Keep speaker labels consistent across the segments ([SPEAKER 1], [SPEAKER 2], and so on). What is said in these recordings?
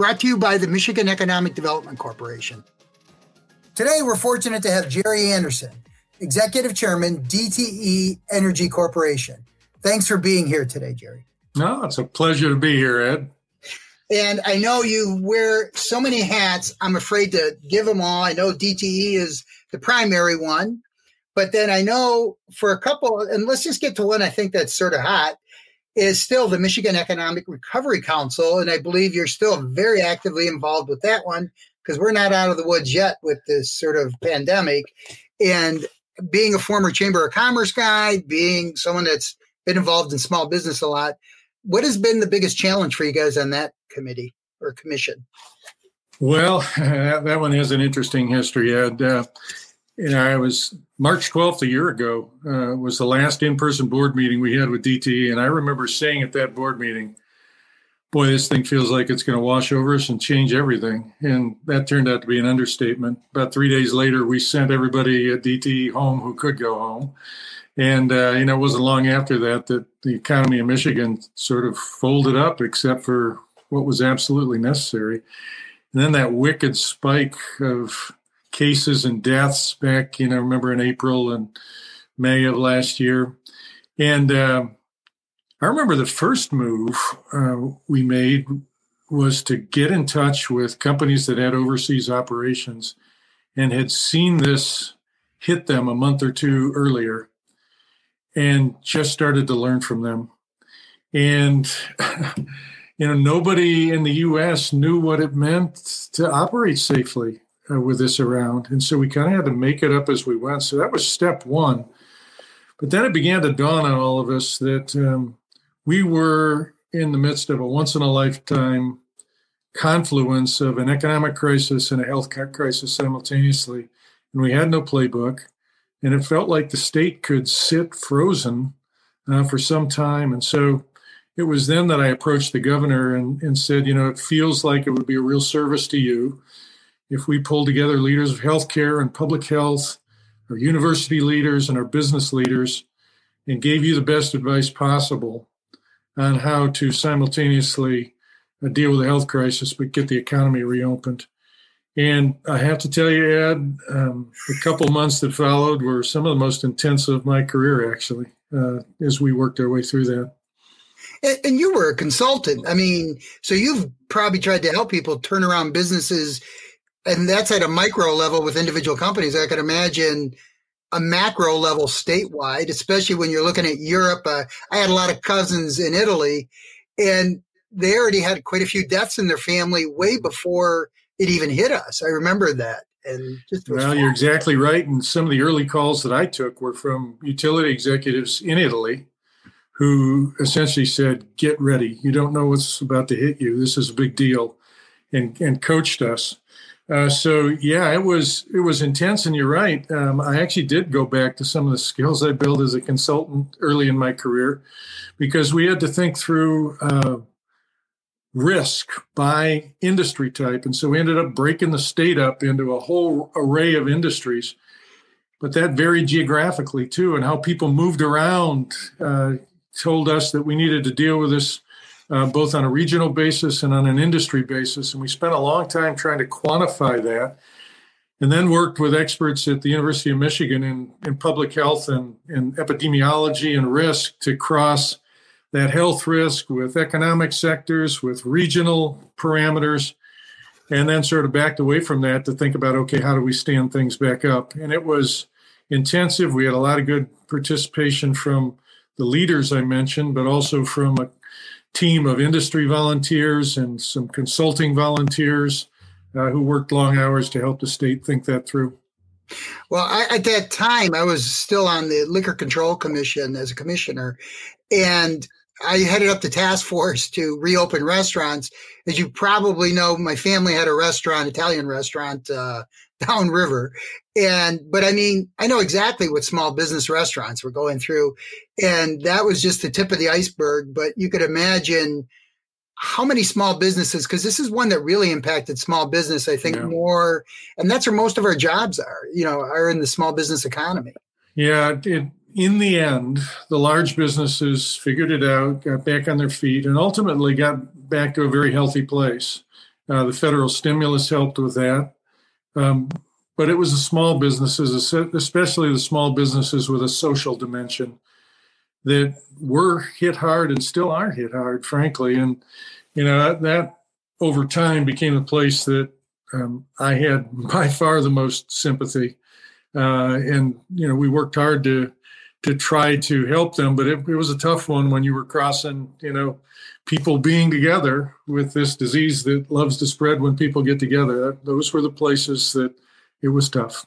[SPEAKER 1] brought to you by the Michigan Economic Development Corporation. Today, we're fortunate to have Gerry Anderson, Executive Chairman, DTE Energy Corporation. Thanks for being here today, Gerry.
[SPEAKER 2] No, it's a pleasure to be here, Ed.
[SPEAKER 1] And I know you wear so many hats. I'm afraid to give them all. I know DTE is the primary one, but then I know for a couple, and let's just get to one I think that's sort of hot, is still the Michigan Economic Recovery Council. And I believe you're still very actively involved with that one because we're not out of the woods yet with this sort of pandemic. And being a former Chamber of Commerce guy, being someone that's been involved in small business a lot, what has been the biggest challenge for you guys on that committee or commission?
[SPEAKER 2] Well, that, one has an interesting history, Ed. Uh, you know, I was March 12th a year ago uh, was the last in-person board meeting we had with DTE, and I remember saying at that board meeting, "Boy, this thing feels like it's going to wash over us and change everything." And that turned out to be an understatement. About three days later, we sent everybody at DTE home who could go home, and uh, you know, it wasn't long after that that the economy of Michigan sort of folded up, except for what was absolutely necessary. And then that wicked spike of cases and deaths back, you know, remember in April and May of last year. And uh, I remember the first move uh, we made was to get in touch with companies that had overseas operations and had seen this hit them a month or two earlier and just started to learn from them. And, you know, nobody in the US knew what it meant to operate safely uh, with this around. And so we kind of had to make it up as we went. So that was step one. But then it began to dawn on all of us that um, we were in the midst of a once in a lifetime confluence of an economic crisis and a health crisis simultaneously. And we had no playbook. And it felt like the state could sit frozen uh, for some time. And so it was then that I approached the governor and, and said, you know, it feels like it would be a real service to you if we pull together leaders of healthcare and public health, our university leaders and our business leaders, and gave you the best advice possible on how to simultaneously uh, deal with the health crisis but get the economy reopened. And I have to tell you, Ed, um, the couple months that followed were some of the most intense of my career, actually, uh, as we worked our way through that.
[SPEAKER 1] And, and you were a consultant. I mean, so you've probably tried to help people turn around businesses and that's at a micro level with individual companies. I could imagine a macro level statewide, especially when you're looking at Europe. Uh, I had a lot of cousins in Italy, and they already had quite a few deaths in their family way before it even hit us. I remember that. And just
[SPEAKER 2] well, fun. you're exactly right. And some of the early calls that I took were from utility executives in Italy who essentially said, Get ready. You don't know what's about to hit you. This is a big deal. And, and coached us. Uh, so yeah, it was it was intense, and you're right. Um, I actually did go back to some of the skills I built as a consultant early in my career, because we had to think through uh, risk by industry type, and so we ended up breaking the state up into a whole array of industries. But that varied geographically too, and how people moved around uh, told us that we needed to deal with this uh, both on a regional basis and on an industry basis. And we spent a long time trying to quantify that. And then worked with experts at the University of Michigan in, in public health and, and epidemiology and risk to cross that health risk with economic sectors, with regional parameters, and then sort of backed away from that to think about okay, how do we stand things back up? And it was intensive. We had a lot of good participation from the leaders I mentioned, but also from a team of industry volunteers and some consulting volunteers uh, who worked long hours to help the state think that through.
[SPEAKER 1] Well, I, at that time, I was still on the Liquor Control Commission as a commissioner, and I headed up the task force to reopen restaurants. As you probably know, my family had a restaurant, Italian restaurant, uh, downriver. And, but I mean, I know exactly what small business restaurants were going through. And that was just the tip of the iceberg. But you could imagine how many small businesses, because this is one that really impacted small business, I think yeah. more, and that's where most of our jobs are, you know, are in the small business economy.
[SPEAKER 2] Yeah, it, in the end, the large businesses figured it out, got back on their feet, and ultimately got back to a very healthy place. Uh, the federal stimulus helped with that. Um, but it was the small businesses, especially the small businesses with a social dimension, that were hit hard and still are hit hard, frankly. And, you know, that, over time became a place that um, I had by far the most sympathy. Uh, and, you know, we worked hard to to try to help them. But it, it, was a tough one when you were crossing, you know, people being together with this disease that loves to spread when people get together. Those were the places that it was tough.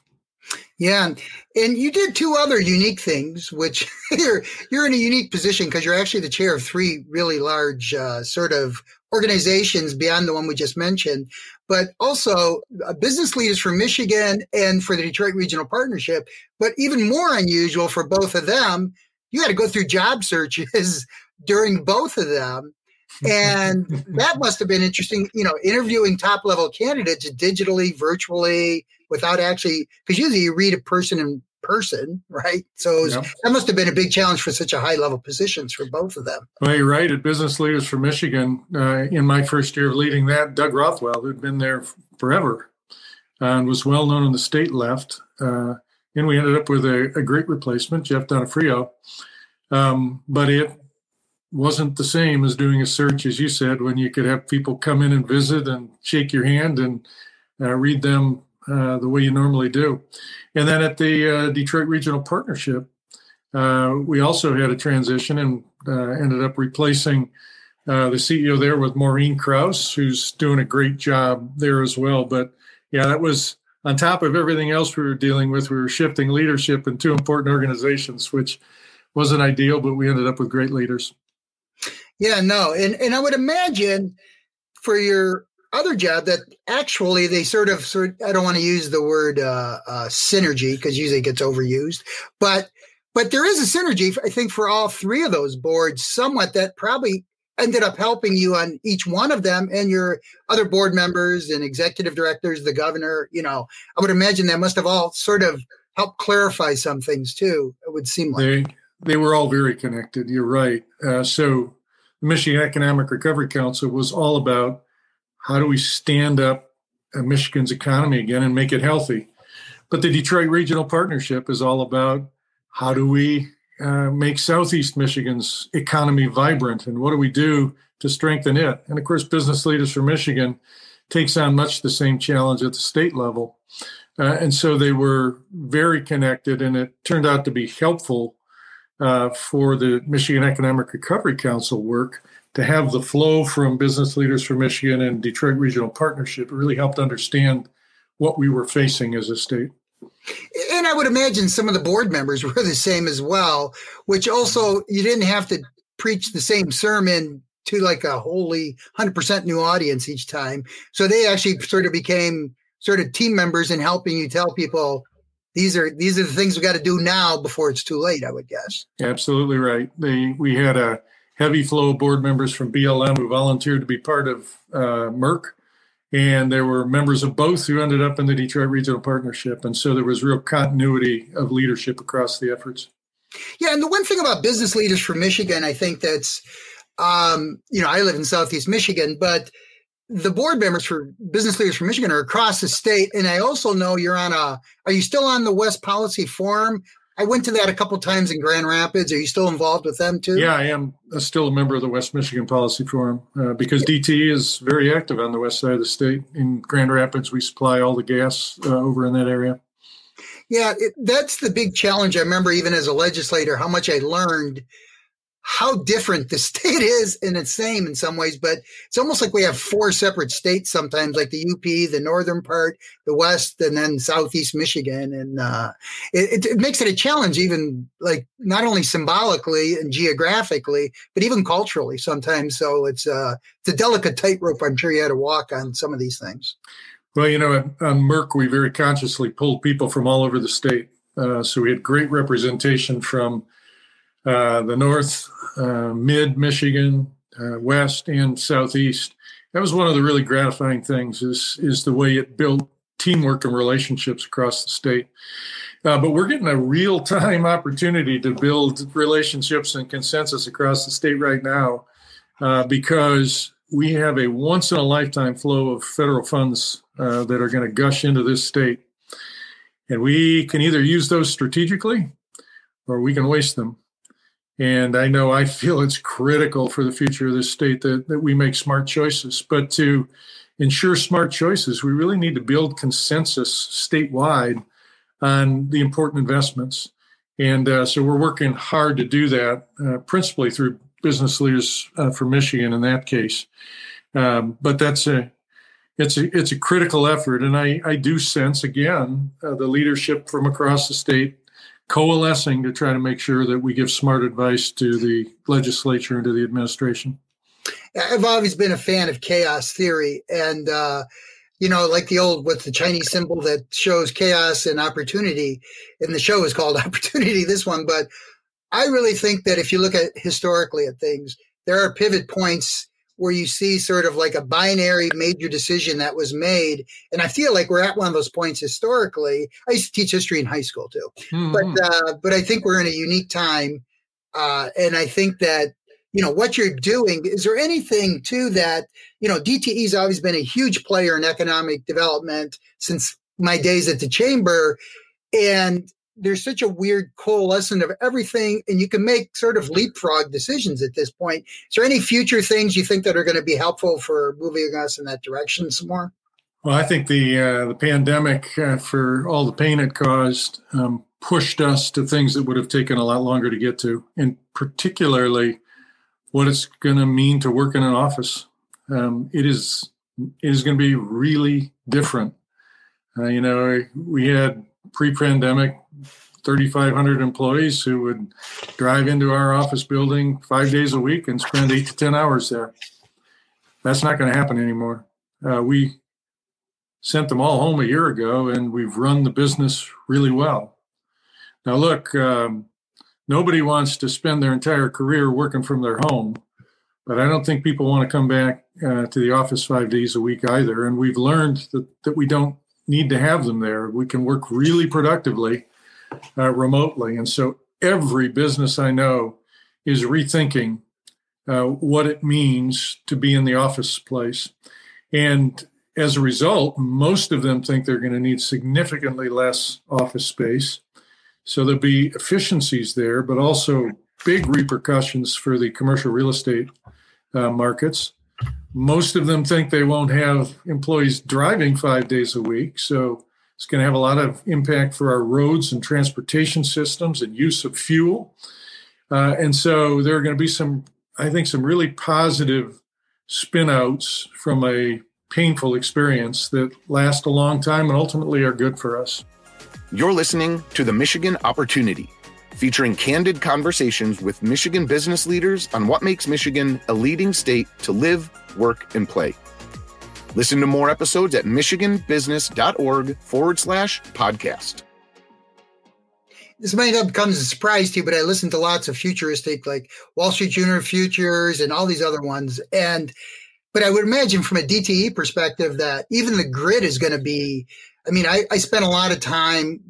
[SPEAKER 1] Yeah, and you did two other unique things, which you're you're in a unique position because you're actually the chair of three really large uh, sort of organizations beyond the one we just mentioned, but also uh, business leaders for Michigan and for the Detroit Regional Partnership. But even more unusual for both of them, you had to go through job searches during both of them. And that must have been interesting, you know, interviewing top level candidates digitally, virtually, without actually, because usually you read a person in person, right? So was, yep. that must have been a big challenge for such a high level positions for both of them.
[SPEAKER 2] Well, you're right. At Business Leaders for Michigan, uh, in my first year of leading that, Doug Rothwell, who'd been there forever uh, and was well known in the state, left. Uh, and we ended up with a, a great replacement, Jeff Donofrio. Um, but it wasn't the same as doing a search, as you said, when you could have people come in and visit and shake your hand and uh, read them uh, the way you normally do. And then at the uh, Detroit Regional Partnership, uh, we also had a transition and uh, ended up replacing uh, the CEO there with Maureen Krauss, who's doing a great job there as well. But yeah, that was on top of everything else we were dealing with. We were shifting leadership in two important organizations, which wasn't ideal, but we ended up with great leaders.
[SPEAKER 1] Yeah, no, and and I would imagine for your other job that actually they sort of sort I don't want to use the word uh, uh, synergy because usually it gets overused, but but there is a synergy I think for all three of those boards somewhat that probably ended up helping you on each one of them and your other board members and executive directors, the governor. You know, I would imagine that must have all sort of helped clarify some things too. It would seem like
[SPEAKER 2] they they were all very connected. You're right. Uh, so the Michigan Economic Recovery Council was all about how do we stand up Michigan's economy again and make it healthy? But the Detroit Regional Partnership is all about how do we uh, make Southeast Michigan's economy vibrant and what do we do to strengthen it? And of course, Business Leaders for Michigan takes on much the same challenge at the state level. Uh, and so they were very connected, and it turned out to be helpful uh, for the Michigan Economic Recovery Council work to have the flow from business leaders from Michigan and Detroit Regional Partnership really helped understand what we were facing as a state.
[SPEAKER 1] And I would imagine some of the board members were the same as well, which also you didn't have to preach the same sermon to like a wholly 100% new audience each time. So they actually sort of became sort of team members in helping you tell people these are these are the things we got to do now before it's too late, I would guess.
[SPEAKER 2] Absolutely right. They we had a heavy flow board members from BLM who volunteered to be part of uh, MERC. And there were members of both who ended up in the Detroit Regional Partnership. And so there was real continuity of leadership across the efforts.
[SPEAKER 1] Yeah. And the one thing about business leaders from Michigan, I think that's, um, you know, I live in Southeast Michigan, but the board members for business leaders from Michigan are across the state. And I also know you're on a, are you still on the West Policy Forum? I went to that a couple times in Grand Rapids. Are you still involved with them too?
[SPEAKER 2] Yeah, I am still a member of the West Michigan Policy Forum uh, because DTE is very active on the west side of the state. In Grand Rapids, we supply all the gas uh, over in that area.
[SPEAKER 1] Yeah, it, that's the big challenge. I remember even as a legislator, how much I learned how different the state is and it's same in some ways, but it's almost like we have four separate states sometimes, like the UP, the northern part, the west, and then southeast Michigan. And uh, it, it, makes it a challenge, even like not only symbolically and geographically, but even culturally sometimes. So it's, uh, it's a delicate tightrope I'm sure you had to walk on some of these things.
[SPEAKER 2] Well, you know, on MERC, we very consciously pulled people from all over the state. Uh, so we had great representation from uh, the north, uh, mid Michigan, uh, west, and southeast. That was one of the really gratifying things is is the way it built teamwork and relationships across the state. Uh, but we're getting a real time opportunity to build relationships and consensus across the state right now uh, because we have a once in a lifetime flow of federal funds uh, that are going to gush into this state. And we can either use those strategically or we can waste them. And I know I feel it's critical for the future of this state that, that we make smart choices. But to ensure smart choices, we really need to build consensus statewide on the important investments. And uh, so we're working hard to do that, uh, principally through business leaders uh, for Michigan in that case. Um, but that's a it's a it's a critical effort, and I I do sense again uh, the leadership from across the state coalescing to try to make sure that we give smart advice to the legislature and to the administration.
[SPEAKER 1] I've always been a fan of chaos theory, and uh, you know, like the old what's the Chinese symbol that shows chaos and opportunity, and the show is called Opportunity. This one, but I really think that if you look at historically at things, there are pivot points where you see sort of like a binary major decision that was made. And I feel like we're at one of those points historically. I used to teach history in high school too, mm-hmm. but uh, but I think we're in a unique time, uh, and I think that you know what you're doing. Is there anything to that? You know, DTE's always been a huge player in economic development since my days at the chamber, and there's such a weird coalescence of everything, and you can make sort of leapfrog decisions at this point. Is there any future things you think that are going to be helpful for moving us in that direction some more?
[SPEAKER 2] Well, I think the uh, the pandemic, uh, for all the pain it caused, um, pushed us to things that would have taken a lot longer to get to, and particularly what it's going to mean to work in an office. Um, it is it is going to be really different. Uh, you know, we had pre-pandemic 3,500 employees who would drive into our office building five days a week and spend eight to 10 hours there. That's not going to happen anymore. Uh, we sent them all home a year ago and we've run the business really well. Now, look, um, nobody wants to spend their entire career working from their home, but I don't think people want to come back uh, to the office five days a week either. And we've learned that, that we don't need to have them there. We can work really productively uh, remotely. And so every business I know is rethinking uh, what it means to be in the office place. And as a result, most of them think they're going to need significantly less office space. So there'll be efficiencies there, but also big repercussions for the commercial real estate uh, markets. Most of them think they won't have employees driving five days a week. So it's going to have a lot of impact for our roads and transportation systems and use of fuel. Uh, and so there are going to be some, I think, some really positive spinouts from a painful experience that last a long time and ultimately are good for us.
[SPEAKER 3] You're listening to the Michigan Opportunity, featuring candid conversations with Michigan business leaders on what makes Michigan a leading state to live, work, and play. Listen to more episodes at michiganbusiness.org forward slash podcast.
[SPEAKER 1] This might not come as a surprise to you, but I listen to lots of futuristic, like Wall Street Journal Futures and all these other ones. And, but I would imagine from a DTE perspective that even the grid is going to be, I mean, I, I spent a lot of time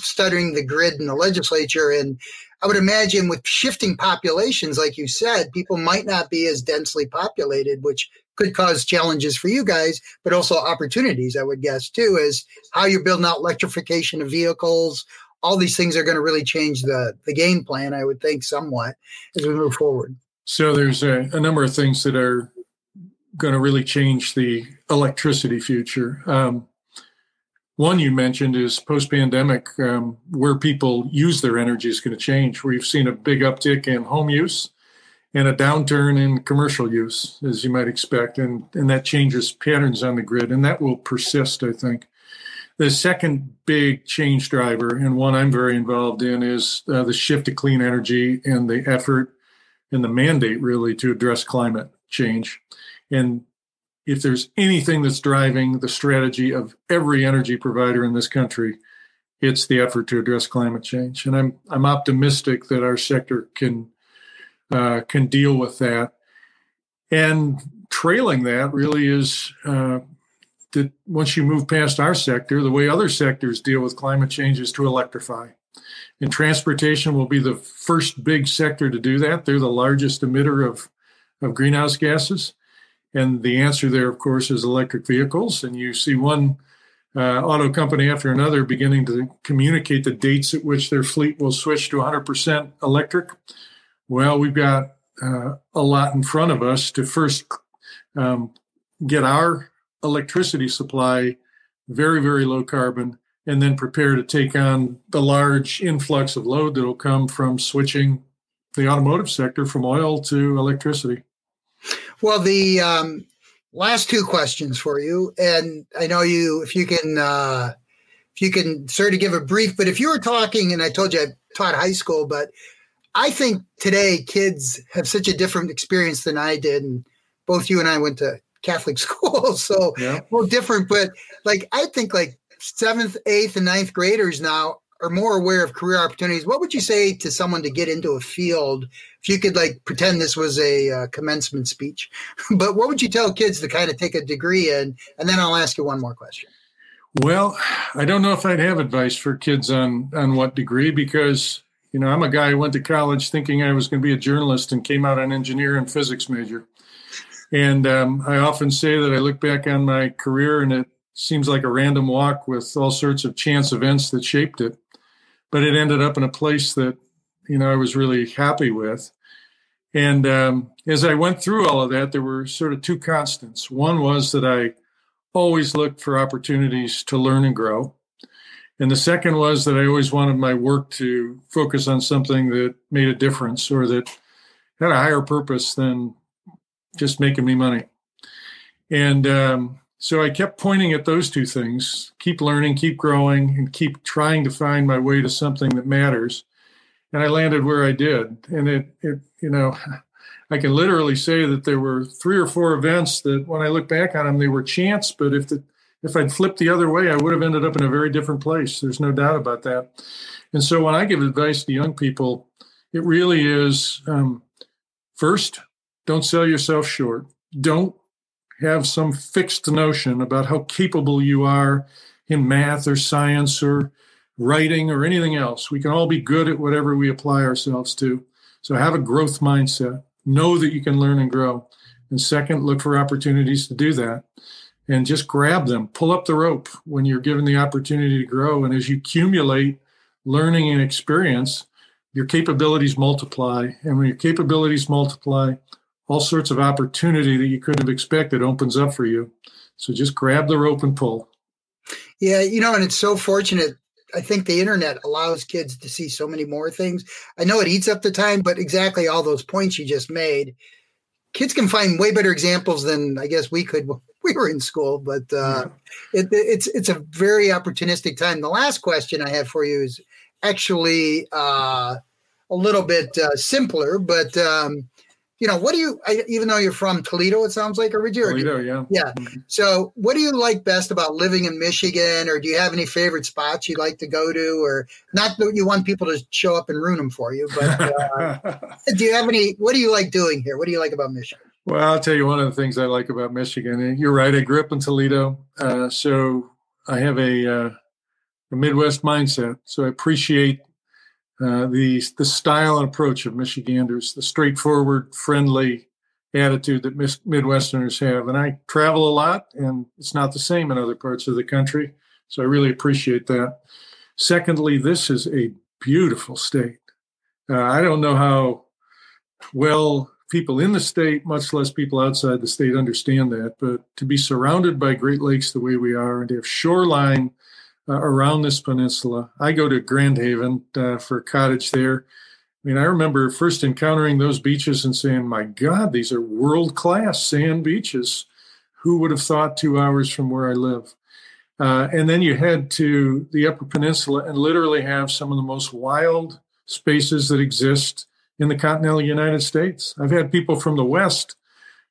[SPEAKER 1] studying the grid in the legislature and I would imagine with shifting populations, like you said, people might not be as densely populated, which could cause challenges for you guys, but also opportunities, I would guess, too, is how you're building out electrification of vehicles. All these things are going to really change the, the game plan, I would think, somewhat as we move forward.
[SPEAKER 2] So there's a, a number of things that are going to really change the electricity future. Um, one you mentioned is post pandemic, um, where people use their energy is going to change. We've seen a big uptick in home use and a downturn in commercial use, as you might expect, and, and that changes patterns on the grid, and that will persist, I think. The second big change driver, and one I'm very involved in, is uh, the shift to clean energy and the effort and the mandate really to address climate change. And if there's anything that's driving the strategy of every energy provider in this country, it's the effort to address climate change. And I'm I'm optimistic that our sector can uh, can deal with that. And trailing that really is uh, that once you move past our sector, the way other sectors deal with climate change is to electrify. And transportation will be the first big sector to do that. They're the largest emitter of, of greenhouse gases. And the answer there, of course, is electric vehicles. And you see one uh, auto company after another beginning to communicate the dates at which their fleet will switch to 100% electric. Well, we've got uh, a lot in front of us to first um, get our electricity supply very, very low carbon, and then prepare to take on the large influx of load that will come from switching the automotive sector from oil to electricity.
[SPEAKER 1] Well, the um, last two questions for you, and I know you if you can uh, if you can sort of give a brief, but if you were talking, and I told you I taught high school, but I think today kids have such a different experience than I did, and both you and I went to Catholic school, so yeah. well different. But like I think like seventh, eighth, and ninth graders now are more aware of career opportunities, what would you say to someone to get into a field? If you could like pretend this was a uh, commencement speech, but what would you tell kids to kind of take a degree in? And then I'll ask you one more question.
[SPEAKER 2] Well, I don't know if I'd have advice for kids on on what degree because you know I'm a guy who went to college thinking I was going to be a journalist and came out an engineer and physics major. And um, I often say that I look back on my career and it seems like a random walk with all sorts of chance events that shaped it but it ended up in a place that you know I was really happy with. And um, as I went through all of that, there were sort of two constants. One was that I always looked for opportunities to learn and grow. And the second was that I always wanted my work to focus on something that made a difference or that had a higher purpose than just making me money. And um, so I kept pointing at those two things keep learning, keep growing, and keep trying to find my way to something that matters. And I landed where I did. And it, it you know, I can literally say that there were three or four events that when I look back on them, they were chance, but if the if I'd flipped the other way, I would have ended up in a very different place. There's no doubt about that. And so when I give advice to young people, it really is um, first, don't sell yourself short. Don't have some fixed notion about how capable you are in math or science or writing or anything else. We can all be good at whatever we apply ourselves to. So have a growth mindset. Know that you can learn and grow. And second, look for opportunities to do that and just grab them. Pull up the rope when you're given the opportunity to grow. And as you accumulate learning and experience, your capabilities multiply. And when your capabilities multiply, all sorts of opportunity that you couldn't have expected opens up for you. So just grab the rope and pull.
[SPEAKER 1] Yeah, you know, and it's so fortunate. I think the internet allows kids to see so many more things. I know it eats up the time, but exactly all those points you just made, kids can find way better examples than I guess we could we were in school. But uh, yeah. it, it's it's a very opportunistic time. The last question I have for you is actually uh, a little bit uh, simpler, but um, you know, what do you, I, even though you're from Toledo, it sounds like originally.
[SPEAKER 2] Toledo, yeah.
[SPEAKER 1] Yeah. Mm-hmm. So, what do you like best about living in Michigan, or do you have any favorite spots you'd like to go to, or not that you want people to show up and ruin them for you, but uh, do you have any? What do you like doing here? What do you like about Michigan?
[SPEAKER 2] Well, I'll tell you one of the things I like about Michigan. You're right. I grew up in Toledo, uh, so I have a, uh, a Midwest mindset. So I appreciate uh, the the style and approach of Michiganders, the straightforward, friendly attitude that Midwesterners have. And I travel a lot, and it's not the same in other parts of the country. So I really appreciate that. Secondly, this is a beautiful state. Uh, I don't know how well people in the state, much less people outside the state, understand that. But to be surrounded by Great Lakes the way we are, and to have shoreline uh, around this peninsula. I go to Grand Haven uh, for a cottage there. I mean, I remember first encountering those beaches and saying, my God, these are world class sand beaches. Who would have thought two hours from where I live? Uh, and then you head to the Upper Peninsula and literally have some of the most wild spaces that exist in the continental United States. I've had people from the West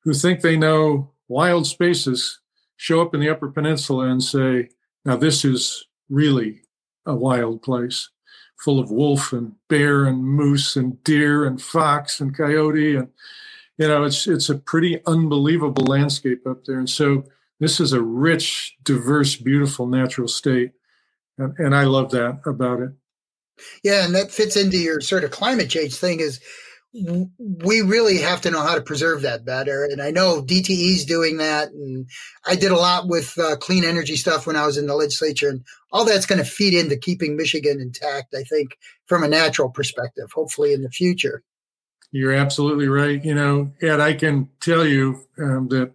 [SPEAKER 2] who think they know wild spaces show up in the Upper Peninsula and say, now this is really a wild place full of wolf and bear and moose and deer and fox and coyote. And you know it's it's a pretty unbelievable landscape up there. And so this is a rich diverse beautiful natural state. And, and i love that about it
[SPEAKER 1] yeah and that fits into your sort of climate change thing is we really have to know how to preserve that better. And I know DTE is doing that. And I did a lot with uh, clean energy stuff when I was in the legislature. And all that's going to feed into keeping Michigan intact, I think, from a natural perspective, hopefully in the future.
[SPEAKER 2] You're absolutely right. You know, Ed, I can tell you um, that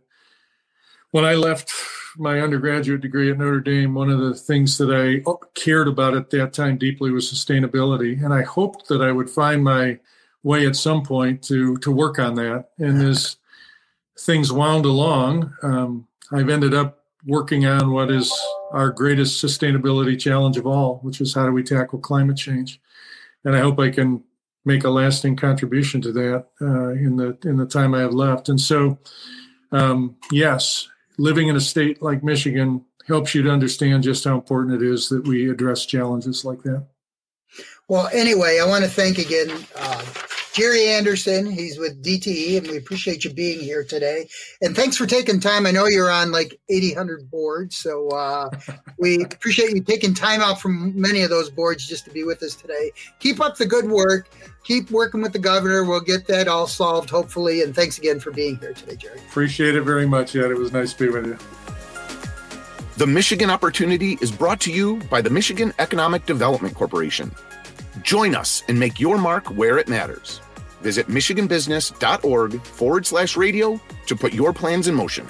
[SPEAKER 2] when I left my undergraduate degree at Notre Dame, one of the things that I cared about at that time deeply was sustainability. And I hoped that I would find my way at some point to to work on that. And as things wound along, um, I've ended up working on what is our greatest sustainability challenge of all, which is how do we tackle climate change. And I hope I can make a lasting contribution to that uh, in the in the time I have left. And so, um, yes, living in a state like Michigan helps you to understand just how important it is that we address challenges like that.
[SPEAKER 1] Well, anyway, I want to thank again uh, Gerry Anderson. He's with DTE, and we appreciate you being here today. And thanks for taking time. I know you're on like 800 boards, so uh, we appreciate you taking time out from many of those boards just to be with us today. Keep up the good work. Keep working with the governor. We'll get that all solved, hopefully. And thanks again for being here today, Gerry.
[SPEAKER 2] Appreciate it very much, Ed. It was nice to be with you.
[SPEAKER 3] The Michigan Opportunity is brought to you by the Michigan Economic Development Corporation. Join us and make your mark where it matters. Visit MichiganBusiness.org forward slash radio to put your plans in motion.